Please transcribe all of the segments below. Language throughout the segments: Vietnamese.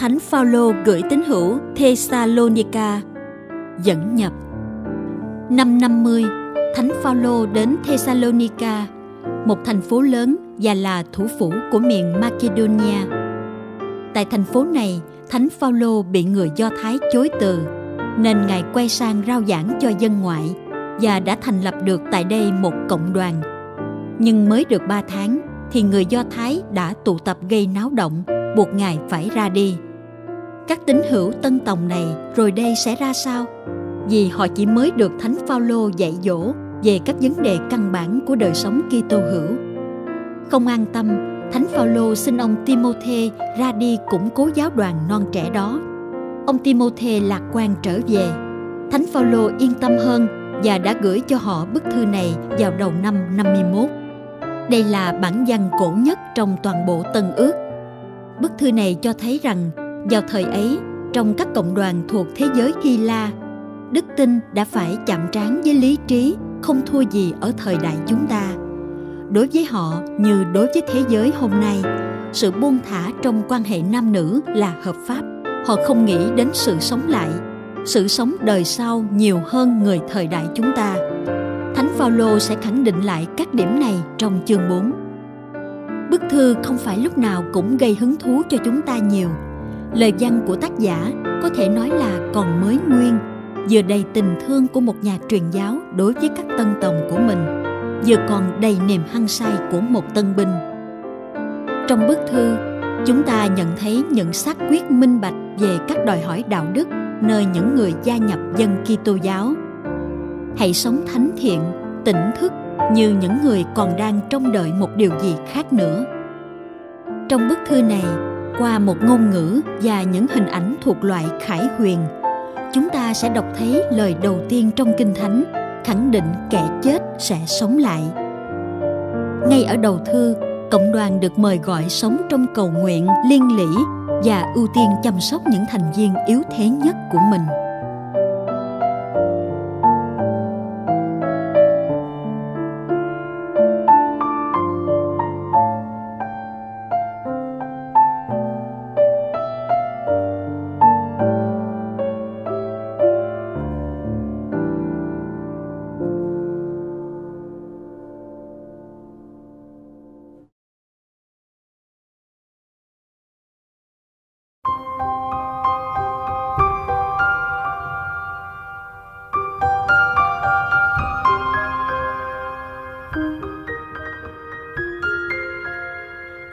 Thánh Phaolô gửi tín hữu Thessalonica dẫn nhập Năm 50, Thánh Phaolô đến Thessalonica, một thành phố lớn và là thủ phủ của miền Macedonia. Tại thành phố này, Thánh Phaolô bị người Do Thái chối từ, nên ngài quay sang rao giảng cho dân ngoại và đã thành lập được tại đây một cộng đoàn. Nhưng mới được ba tháng thì người Do Thái đã tụ tập gây náo động, buộc ngài phải ra đi. Các tín hữu tân tòng này rồi đây sẽ ra sao? Vì họ chỉ mới được Thánh Phaolô dạy dỗ về các vấn đề căn bản của đời sống Kitô hữu. Không an tâm, Thánh Phaolô xin ông Timôthê ra đi củng cố giáo đoàn non trẻ đó. Ông Timôthê lạc quan trở về. Thánh Phaolô yên tâm hơn và đã gửi cho họ bức thư này vào đầu năm 51. Đây là bản văn cổ nhất trong toàn bộ Tân Ước. Bức thư này cho thấy rằng vào thời ấy, trong các cộng đoàn thuộc thế giới Hy La, đức tin đã phải chạm trán với lý trí không thua gì ở thời đại chúng ta. Đối với họ như đối với thế giới hôm nay, sự buông thả trong quan hệ nam nữ là hợp pháp. Họ không nghĩ đến sự sống lại, sự sống đời sau nhiều hơn người thời đại chúng ta Thánh Phaolô sẽ khẳng định lại các điểm này trong chương 4. Bức thư không phải lúc nào cũng gây hứng thú cho chúng ta nhiều. Lời văn của tác giả có thể nói là còn mới nguyên, vừa đầy tình thương của một nhà truyền giáo đối với các tân tòng của mình, vừa còn đầy niềm hăng say của một tân binh. Trong bức thư, chúng ta nhận thấy những xác quyết minh bạch về các đòi hỏi đạo đức nơi những người gia nhập dân Kitô giáo. Hãy sống thánh thiện tỉnh thức như những người còn đang trông đợi một điều gì khác nữa. Trong bức thư này qua một ngôn ngữ và những hình ảnh thuộc loại khải huyền. Chúng ta sẽ đọc thấy lời đầu tiên trong kinh thánh, khẳng định kẻ chết sẽ sống lại. Ngay ở đầu thư, cộng đoàn được mời gọi sống trong cầu nguyện, liên lỉ và ưu tiên chăm sóc những thành viên yếu thế nhất của mình.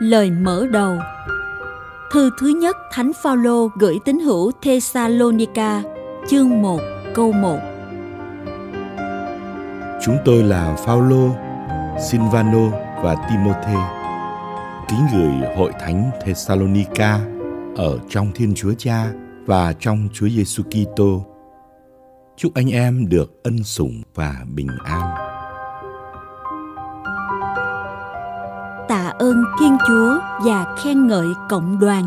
Lời mở đầu Thư thứ nhất Thánh Phaolô gửi tín hữu Thessalonica, chương 1, câu 1. Chúng tôi là Phaolô, Silvano và Timôthê, kính gửi hội thánh Thessalonica ở trong Thiên Chúa Cha và trong Chúa Giêsu Kitô. Chúc anh em được ân sủng và bình an. Thiên Chúa và khen ngợi cộng đoàn.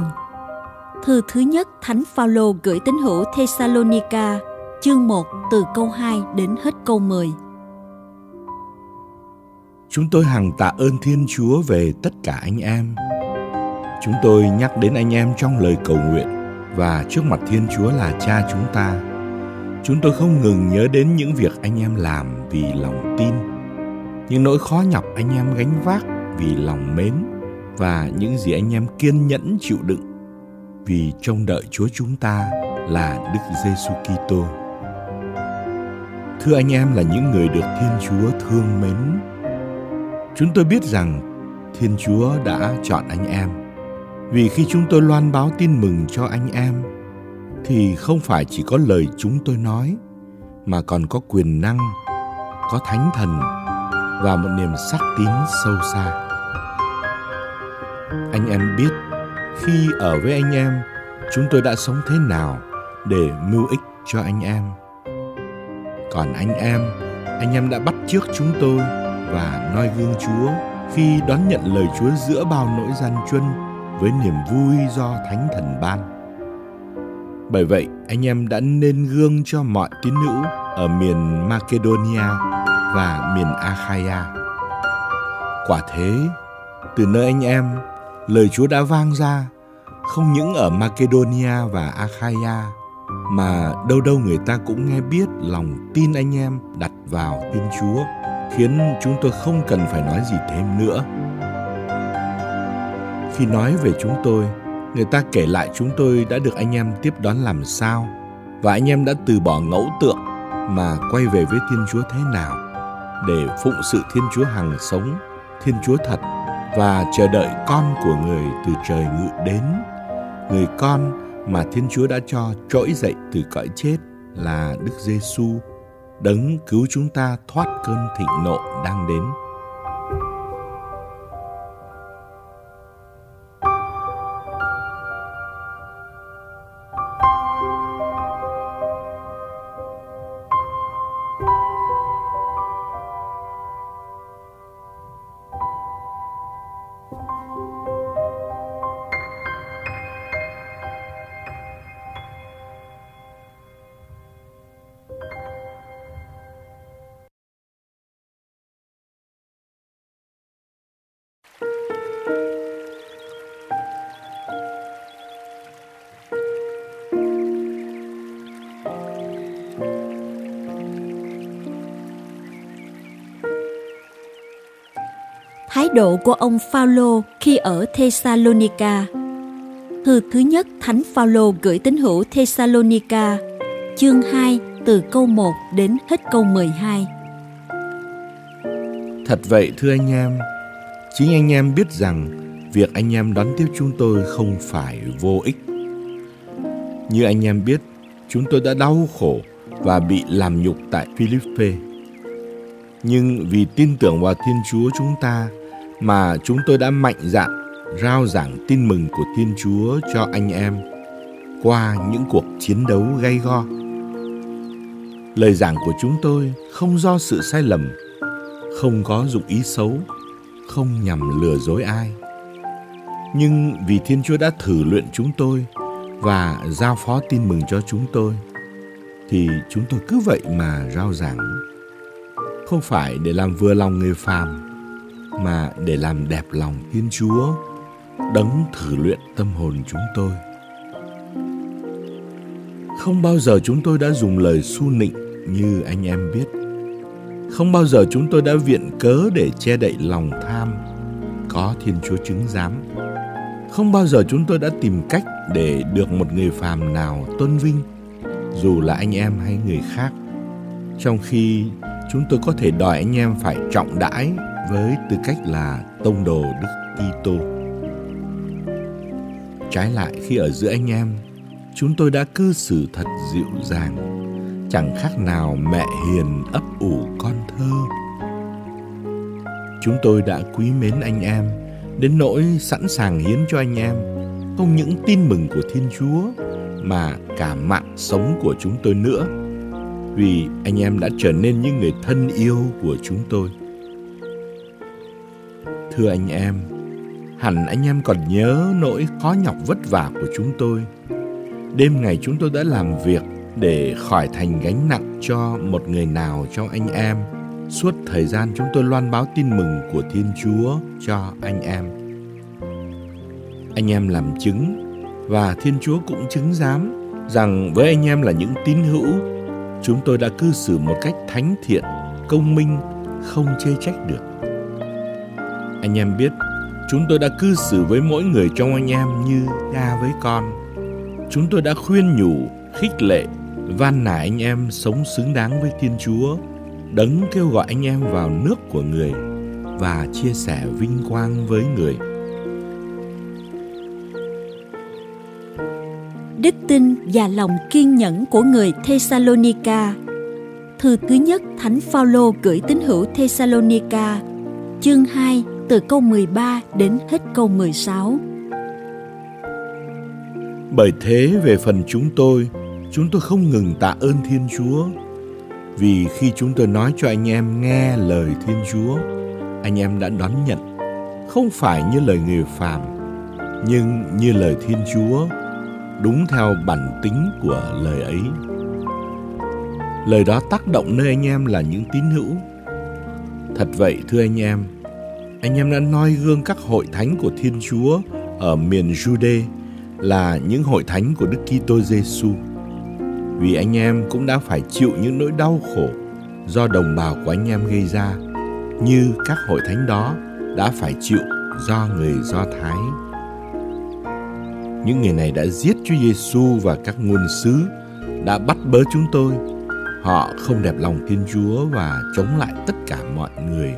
Thư thứ nhất Thánh Phaolô gửi tín hữu Thessalonica, chương 1 từ câu 2 đến hết câu 10. Chúng tôi hằng tạ ơn Thiên Chúa về tất cả anh em. Chúng tôi nhắc đến anh em trong lời cầu nguyện và trước mặt Thiên Chúa là Cha chúng ta. Chúng tôi không ngừng nhớ đến những việc anh em làm vì lòng tin, những nỗi khó nhọc anh em gánh vác vì lòng mến và những gì anh em kiên nhẫn chịu đựng vì trông đợi Chúa chúng ta là Đức Giêsu Kitô. Thưa anh em là những người được Thiên Chúa thương mến. Chúng tôi biết rằng Thiên Chúa đã chọn anh em vì khi chúng tôi loan báo tin mừng cho anh em thì không phải chỉ có lời chúng tôi nói mà còn có quyền năng, có thánh thần và một niềm sắc tín sâu xa. Anh em biết khi ở với anh em chúng tôi đã sống thế nào để mưu ích cho anh em. Còn anh em, anh em đã bắt trước chúng tôi và noi gương Chúa khi đón nhận lời Chúa giữa bao nỗi gian truân với niềm vui do Thánh Thần ban. Bởi vậy, anh em đã nên gương cho mọi tín hữu ở miền Macedonia và miền Achaia. Quả thế, từ nơi anh em, lời Chúa đã vang ra, không những ở Macedonia và Achaia mà đâu đâu người ta cũng nghe biết lòng tin anh em đặt vào Thiên Chúa khiến chúng tôi không cần phải nói gì thêm nữa. Khi nói về chúng tôi, người ta kể lại chúng tôi đã được anh em tiếp đón làm sao và anh em đã từ bỏ ngẫu tượng mà quay về với Thiên Chúa thế nào để phụng sự Thiên Chúa hằng sống, Thiên Chúa thật và chờ đợi con của người từ trời ngự đến. Người con mà Thiên Chúa đã cho trỗi dậy từ cõi chết là Đức Giêsu, đấng cứu chúng ta thoát cơn thịnh nộ đang đến. Độ của ông Phaolô khi ở Thessalonica. Thư thứ nhất Thánh Phaolô gửi tín hữu Thessalonica, chương 2 từ câu 1 đến hết câu 12. Thật vậy thưa anh em, chính anh em biết rằng việc anh em đón tiếp chúng tôi không phải vô ích. Như anh em biết, chúng tôi đã đau khổ và bị làm nhục tại Philippe. Nhưng vì tin tưởng vào Thiên Chúa chúng ta mà chúng tôi đã mạnh dạn rao giảng tin mừng của Thiên Chúa cho anh em qua những cuộc chiến đấu gay go. Lời giảng của chúng tôi không do sự sai lầm, không có dụng ý xấu, không nhằm lừa dối ai. Nhưng vì Thiên Chúa đã thử luyện chúng tôi và giao phó tin mừng cho chúng tôi, thì chúng tôi cứ vậy mà rao giảng. Không phải để làm vừa lòng người phàm, mà để làm đẹp lòng Thiên Chúa, đấng thử luyện tâm hồn chúng tôi. Không bao giờ chúng tôi đã dùng lời su nịnh như anh em biết. Không bao giờ chúng tôi đã viện cớ để che đậy lòng tham, có Thiên Chúa chứng giám. Không bao giờ chúng tôi đã tìm cách để được một người phàm nào tôn vinh, dù là anh em hay người khác. Trong khi chúng tôi có thể đòi anh em phải trọng đãi với tư cách là tông đồ Đức Kitô. Trái lại khi ở giữa anh em, chúng tôi đã cư xử thật dịu dàng, chẳng khác nào mẹ hiền ấp ủ con thơ. Chúng tôi đã quý mến anh em đến nỗi sẵn sàng hiến cho anh em không những tin mừng của Thiên Chúa mà cả mạng sống của chúng tôi nữa vì anh em đã trở nên những người thân yêu của chúng tôi. Thưa anh em, hẳn anh em còn nhớ nỗi khó nhọc vất vả của chúng tôi. Đêm ngày chúng tôi đã làm việc để khỏi thành gánh nặng cho một người nào trong anh em suốt thời gian chúng tôi loan báo tin mừng của Thiên Chúa cho anh em. Anh em làm chứng và Thiên Chúa cũng chứng giám rằng với anh em là những tín hữu, chúng tôi đã cư xử một cách thánh thiện, công minh, không chê trách được. Anh em biết, chúng tôi đã cư xử với mỗi người trong anh em như cha với con. Chúng tôi đã khuyên nhủ, khích lệ, van nài anh em sống xứng đáng với Thiên Chúa, đấng kêu gọi anh em vào nước của người và chia sẻ vinh quang với người. Đức tin và lòng kiên nhẫn của người Thessalonica Thư thứ nhất Thánh Phaolô gửi tín hữu Thessalonica, chương 2 từ câu 13 đến hết câu 16. Bởi thế về phần chúng tôi, chúng tôi không ngừng tạ ơn Thiên Chúa. Vì khi chúng tôi nói cho anh em nghe lời Thiên Chúa, anh em đã đón nhận, không phải như lời người phàm, nhưng như lời Thiên Chúa, đúng theo bản tính của lời ấy. Lời đó tác động nơi anh em là những tín hữu. Thật vậy thưa anh em, anh em đã noi gương các hội thánh của Thiên Chúa ở miền Jude là những hội thánh của Đức Kitô Giêsu. Vì anh em cũng đã phải chịu những nỗi đau khổ do đồng bào của anh em gây ra, như các hội thánh đó đã phải chịu do người Do Thái. Những người này đã giết Chúa Giêsu và các ngôn sứ, đã bắt bớ chúng tôi. Họ không đẹp lòng Thiên Chúa và chống lại tất cả mọi người.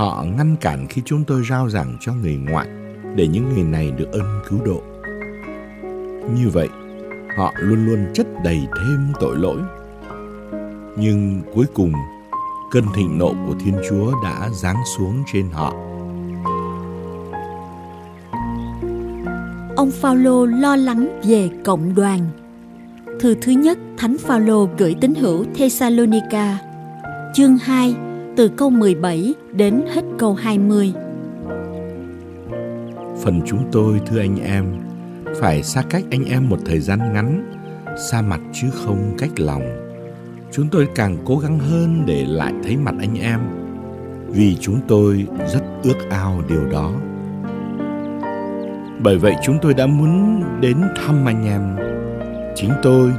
Họ ngăn cản khi chúng tôi rao giảng cho người ngoại để những người này được ơn cứu độ. Như vậy, họ luôn luôn chất đầy thêm tội lỗi. Nhưng cuối cùng, cơn thịnh nộ của Thiên Chúa đã giáng xuống trên họ. Ông Phaolô lo lắng về cộng đoàn. Thư thứ nhất Thánh Phaolô gửi tín hữu Thessalonica, chương 2, từ câu 17 đến hết câu 20. Phần chúng tôi thưa anh em, phải xa cách anh em một thời gian ngắn, xa mặt chứ không cách lòng. Chúng tôi càng cố gắng hơn để lại thấy mặt anh em, vì chúng tôi rất ước ao điều đó. Bởi vậy chúng tôi đã muốn đến thăm anh em. Chính tôi,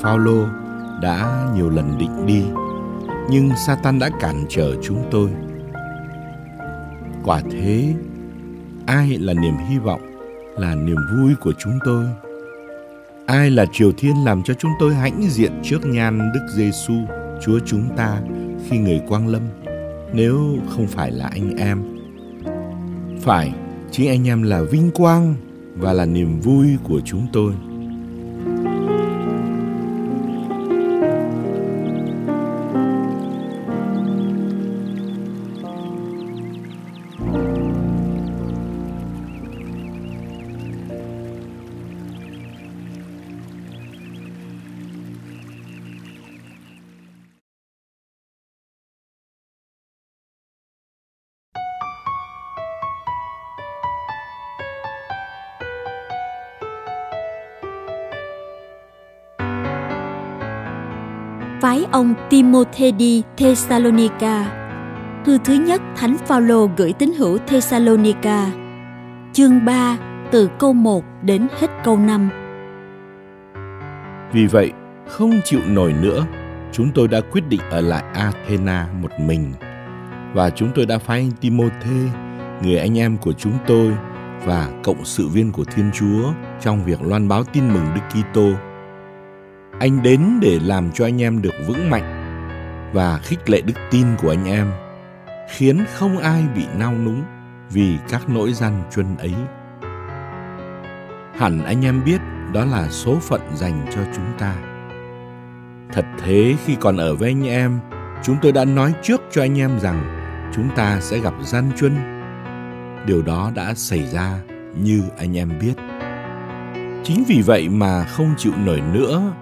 Phaolô đã nhiều lần định đi, nhưng Satan đã cản trở chúng tôi. Quả thế, ai là niềm hy vọng, là niềm vui của chúng tôi? Ai là Triều Thiên làm cho chúng tôi hãnh diện trước nhan Đức Giêsu, Chúa chúng ta khi người quang lâm, nếu không phải là anh em? Phải, chính anh em là vinh quang và là niềm vui của chúng tôi. Ông Timôthê đi Thessalonica. Thư thứ nhất Thánh Phaolô gửi tín hữu Thessalonica. Chương 3 từ câu 1 đến hết câu 5. Vì vậy, không chịu nổi nữa, chúng tôi đã quyết định ở lại Athena một mình. Và chúng tôi đã phái anh Timôthê, người anh em của chúng tôi và cộng sự viên của Thiên Chúa trong việc loan báo tin mừng Đức Kitô anh đến để làm cho anh em được vững mạnh và khích lệ đức tin của anh em, khiến không ai bị nao núng vì các nỗi gian truân ấy. Hẳn anh em biết đó là số phận dành cho chúng ta. Thật thế khi còn ở với anh em, chúng tôi đã nói trước cho anh em rằng chúng ta sẽ gặp gian truân. Điều đó đã xảy ra như anh em biết. Chính vì vậy mà không chịu nổi nữa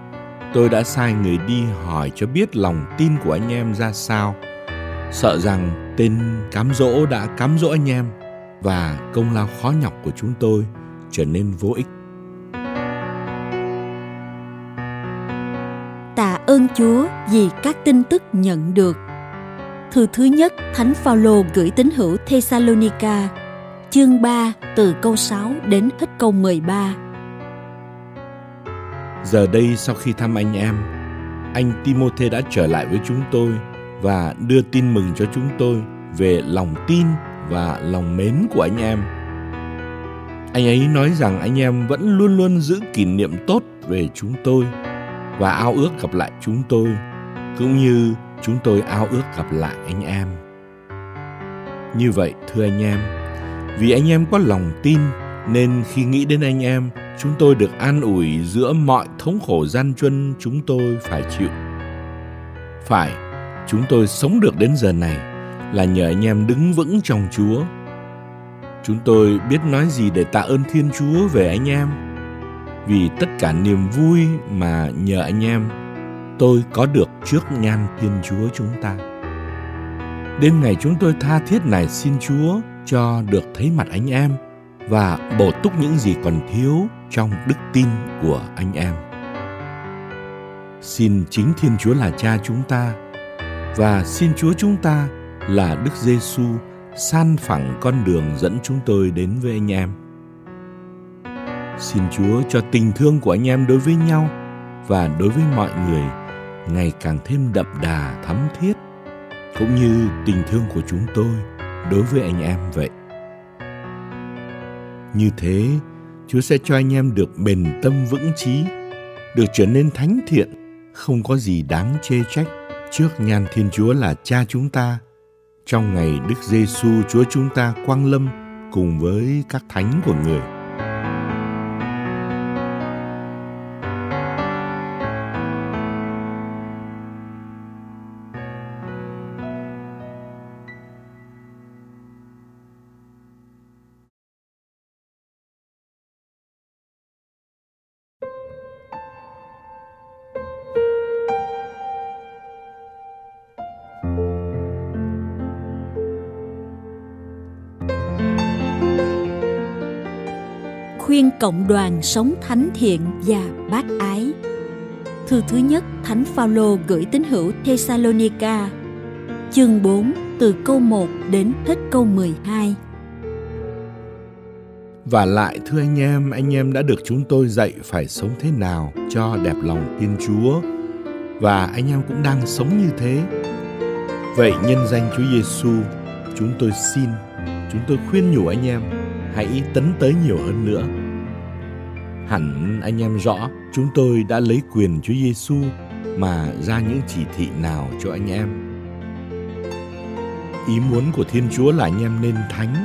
tôi đã sai người đi hỏi cho biết lòng tin của anh em ra sao sợ rằng tên cám dỗ đã cám dỗ anh em và công lao khó nhọc của chúng tôi trở nên vô ích tạ ơn Chúa vì các tin tức nhận được. Thư thứ nhất Thánh Phaolô gửi tín hữu Thessalonica, chương 3 từ câu 6 đến hết câu 13. Giờ đây sau khi thăm anh em, anh Timôthê đã trở lại với chúng tôi và đưa tin mừng cho chúng tôi về lòng tin và lòng mến của anh em. Anh ấy nói rằng anh em vẫn luôn luôn giữ kỷ niệm tốt về chúng tôi và ao ước gặp lại chúng tôi, cũng như chúng tôi ao ước gặp lại anh em. Như vậy, thưa anh em, vì anh em có lòng tin nên khi nghĩ đến anh em chúng tôi được an ủi giữa mọi thống khổ gian truân chúng tôi phải chịu. Phải, chúng tôi sống được đến giờ này là nhờ anh em đứng vững trong Chúa. Chúng tôi biết nói gì để tạ ơn Thiên Chúa về anh em. Vì tất cả niềm vui mà nhờ anh em tôi có được trước nhan Thiên Chúa chúng ta. đêm ngày chúng tôi tha thiết này xin Chúa cho được thấy mặt anh em và bổ túc những gì còn thiếu trong đức tin của anh em. Xin chính Thiên Chúa là Cha chúng ta và xin Chúa chúng ta là Đức Giêsu san phẳng con đường dẫn chúng tôi đến với anh em. Xin Chúa cho tình thương của anh em đối với nhau và đối với mọi người ngày càng thêm đậm đà thắm thiết cũng như tình thương của chúng tôi đối với anh em vậy. Như thế, Chúa sẽ cho anh em được bền tâm vững trí, được trở nên thánh thiện, không có gì đáng chê trách trước nhan Thiên Chúa là Cha chúng ta trong ngày Đức Giêsu Chúa chúng ta quang lâm cùng với các thánh của người. Khuyên cộng đoàn sống thánh thiện và bác ái. Thư thứ nhất Thánh Phaolô gửi tín hữu Thessalonica, chương 4 từ câu 1 đến hết câu 12. Và lại thưa anh em, anh em đã được chúng tôi dạy phải sống thế nào cho đẹp lòng Thiên Chúa và anh em cũng đang sống như thế. Vậy nhân danh Chúa Giêsu, chúng tôi xin, chúng tôi khuyên nhủ anh em hãy tấn tới nhiều hơn nữa. Hẳn anh em rõ, chúng tôi đã lấy quyền Chúa Giêsu mà ra những chỉ thị nào cho anh em. Ý muốn của Thiên Chúa là anh em nên thánh,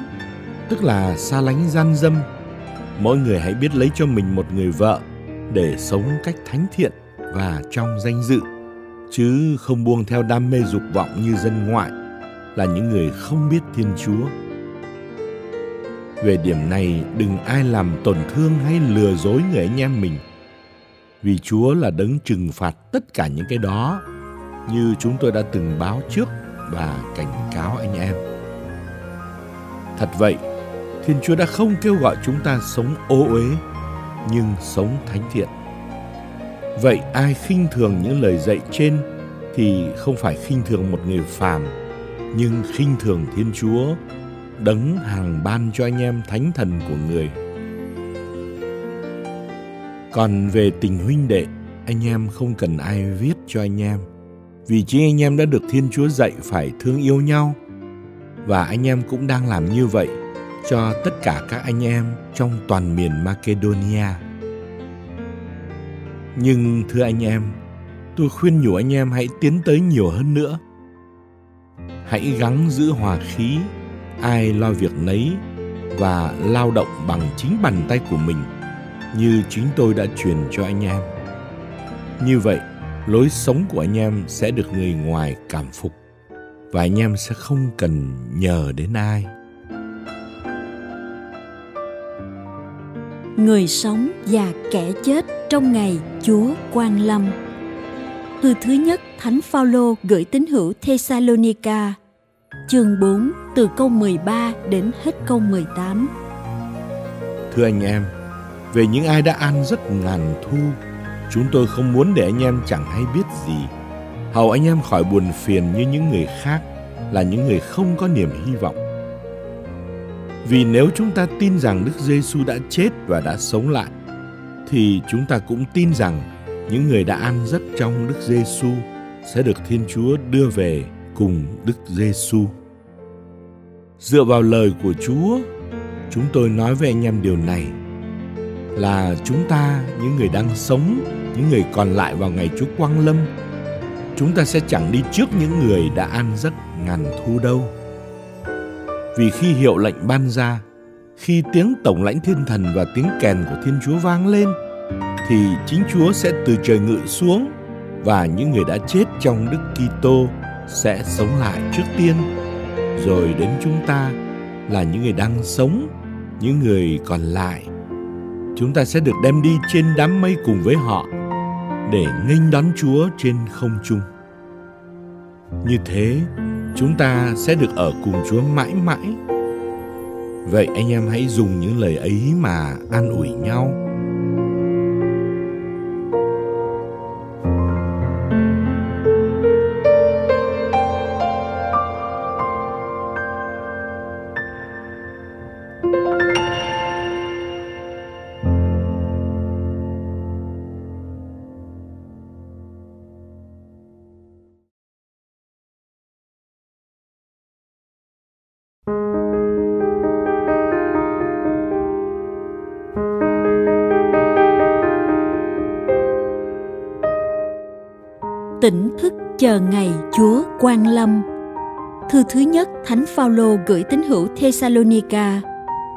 tức là xa lánh gian dâm. Mỗi người hãy biết lấy cho mình một người vợ để sống cách thánh thiện và trong danh dự, chứ không buông theo đam mê dục vọng như dân ngoại, là những người không biết Thiên Chúa về điểm này đừng ai làm tổn thương hay lừa dối người anh em mình. Vì Chúa là đấng trừng phạt tất cả những cái đó như chúng tôi đã từng báo trước và cảnh cáo anh em. Thật vậy, Thiên Chúa đã không kêu gọi chúng ta sống ô uế nhưng sống thánh thiện. Vậy ai khinh thường những lời dạy trên thì không phải khinh thường một người phàm nhưng khinh thường Thiên Chúa đấng hàng ban cho anh em thánh thần của người. Còn về tình huynh đệ, anh em không cần ai viết cho anh em, vì chính anh em đã được Thiên Chúa dạy phải thương yêu nhau, và anh em cũng đang làm như vậy cho tất cả các anh em trong toàn miền Macedonia. Nhưng thưa anh em, tôi khuyên nhủ anh em hãy tiến tới nhiều hơn nữa. Hãy gắng giữ hòa khí ai lo việc nấy và lao động bằng chính bàn tay của mình như chính tôi đã truyền cho anh em. Như vậy, lối sống của anh em sẽ được người ngoài cảm phục và anh em sẽ không cần nhờ đến ai. Người sống và kẻ chết trong ngày Chúa Quang Lâm. Thư thứ nhất Thánh Phaolô gửi tín hữu Thessalonica chương 4 từ câu 13 đến hết câu 18. Thưa anh em, về những ai đã ăn rất ngàn thu, chúng tôi không muốn để anh em chẳng hay biết gì. Hầu anh em khỏi buồn phiền như những người khác là những người không có niềm hy vọng. Vì nếu chúng ta tin rằng Đức Giêsu đã chết và đã sống lại, thì chúng ta cũng tin rằng những người đã ăn rất trong Đức Giêsu sẽ được Thiên Chúa đưa về cùng Đức Giêsu. Dựa vào lời của Chúa, chúng tôi nói với anh em điều này là chúng ta những người đang sống, những người còn lại vào ngày Chúa Quang Lâm, chúng ta sẽ chẳng đi trước những người đã ăn rất ngàn thu đâu. Vì khi hiệu lệnh ban ra, khi tiếng tổng lãnh thiên thần và tiếng kèn của Thiên Chúa vang lên, thì chính Chúa sẽ từ trời ngự xuống và những người đã chết trong Đức Kitô sẽ sống lại trước tiên. Rồi đến chúng ta là những người đang sống, những người còn lại. Chúng ta sẽ được đem đi trên đám mây cùng với họ để nghênh đón chúa trên không trung. Như thế, chúng ta sẽ được ở cùng chúa mãi mãi. Vậy anh em hãy dùng những lời ấy mà an ủi nhau. Chờ ngày Chúa quan lâm. Thư thứ nhất Thánh Phaolô gửi tín hữu Thessalonica,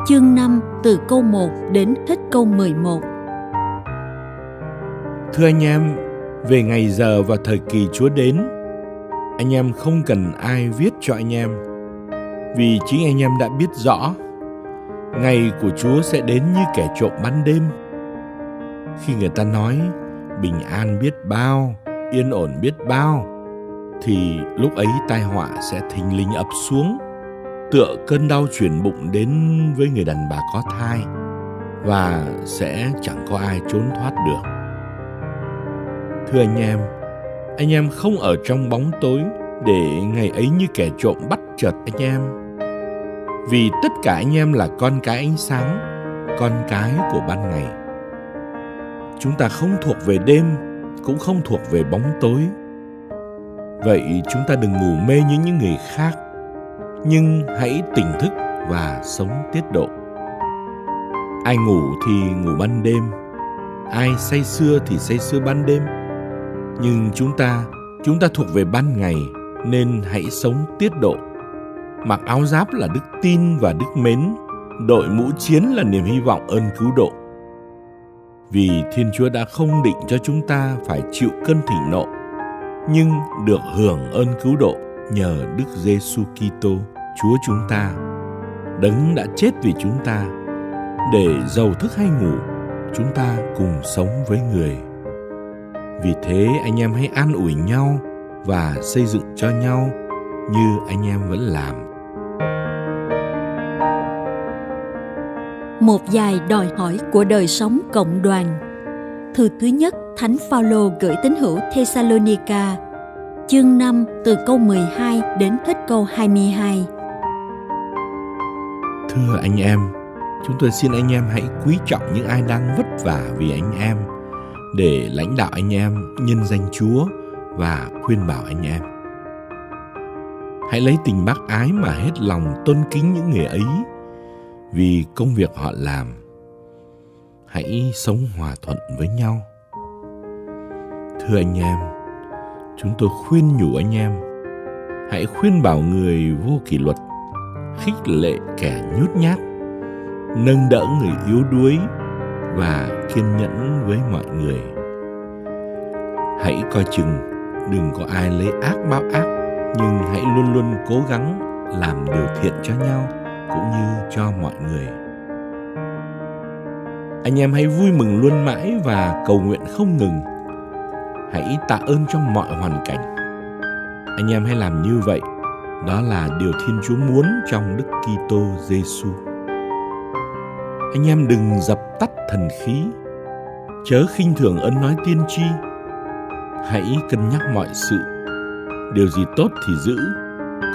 chương 5 từ câu 1 đến hết câu 11. Thưa anh em, về ngày giờ và thời kỳ Chúa đến, anh em không cần ai viết cho anh em, vì chính anh em đã biết rõ ngày của Chúa sẽ đến như kẻ trộm ban đêm. Khi người ta nói bình an biết bao, yên ổn biết bao, thì lúc ấy tai họa sẽ thình lình ập xuống, tựa cơn đau chuyển bụng đến với người đàn bà có thai và sẽ chẳng có ai trốn thoát được. Thưa anh em, anh em không ở trong bóng tối để ngày ấy như kẻ trộm bắt chợt anh em. Vì tất cả anh em là con cái ánh sáng, con cái của ban ngày. Chúng ta không thuộc về đêm, cũng không thuộc về bóng tối. Vậy chúng ta đừng ngủ mê như những người khác, nhưng hãy tỉnh thức và sống tiết độ. Ai ngủ thì ngủ ban đêm, ai say sưa thì say sưa ban đêm. Nhưng chúng ta chúng ta thuộc về ban ngày nên hãy sống tiết độ. Mặc áo giáp là đức tin và đức mến đội mũ chiến là niềm hy vọng ơn cứu độ. Vì thiên chúa đã không định cho chúng ta phải chịu cơn thịnh nộ nhưng được hưởng ơn cứu độ nhờ đức giêsu kitô, chúa chúng ta đấng đã chết vì chúng ta, để giàu thức hay ngủ, chúng ta cùng sống với người vì thế anh em hãy an ủi nhau và xây dựng cho nhau như anh em vẫn làm. Một vài đòi hỏi của đời sống cộng đoàn. Thư thứ nhất Thánh Phaolô gửi tín hữu Thessalonica, chương 5 từ câu 12 đến hết câu 22. Thưa anh em, chúng tôi xin anh em hãy quý trọng những ai đang vất vả vì anh em để lãnh đạo anh em nhân danh Chúa và khuyên bảo anh em. Hãy lấy tình bác ái mà hết lòng tôn kính những người ấy vì công việc họ làm. Hãy sống hòa thuận với nhau. Thưa anh em, chúng tôi khuyên nhủ anh em, hãy khuyên bảo người vô kỷ luật, khích lệ kẻ nhút nhát, nâng đỡ người yếu đuối và kiên nhẫn với mọi người hãy coi chừng đừng có ai lấy ác báo ác nhưng hãy luôn luôn cố gắng làm điều thiện cho nhau cũng như cho mọi người anh em hãy vui mừng luôn mãi và cầu nguyện không ngừng. Hãy tạ ơn trong mọi hoàn cảnh. Anh em hãy làm như vậy. Đó là điều thiên chúa muốn trong đức kitô giêsu anh em đừng dập tắt thần khí. Chớ khinh thường ân nói tiên tri. Hãy cân nhắc mọi sự. Điều gì tốt thì giữ.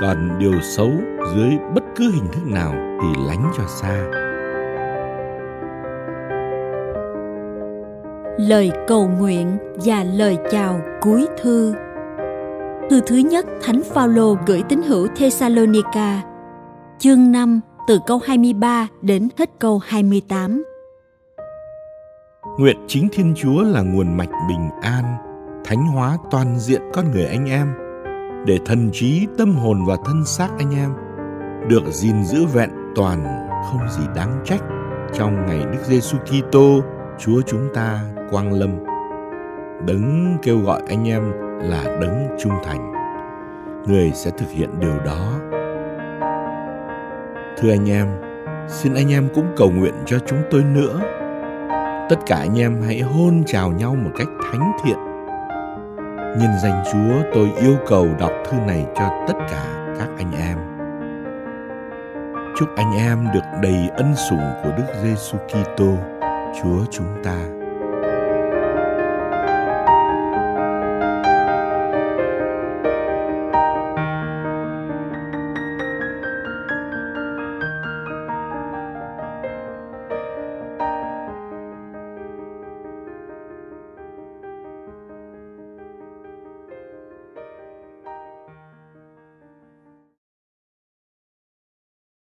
Còn điều xấu dưới bất cứ hình thức nào thì lánh cho xa. Lời cầu nguyện và lời chào cuối thư thư thứ nhất thánh phaolô gửi tín hữu thessalonica chương 5 từ câu 23 đến hết câu 28. Nguyện chính Thiên Chúa là nguồn mạch bình an, thánh hóa toàn diện con người anh em, để thần trí, tâm hồn và thân xác anh em được gìn giữ vẹn toàn không gì đáng trách trong ngày Đức Giêsu Kitô Chúa chúng ta quang lâm. Đấng kêu gọi anh em là đấng trung thành. Người sẽ thực hiện điều đó Thưa anh em, xin anh em cũng cầu nguyện cho chúng tôi nữa. Tất cả anh em hãy hôn chào nhau một cách thánh thiện. Nhân danh Chúa, tôi yêu cầu đọc thư này cho tất cả các anh em. Chúc anh em được đầy ân sủng của Đức Giêsu Kitô, Chúa chúng ta.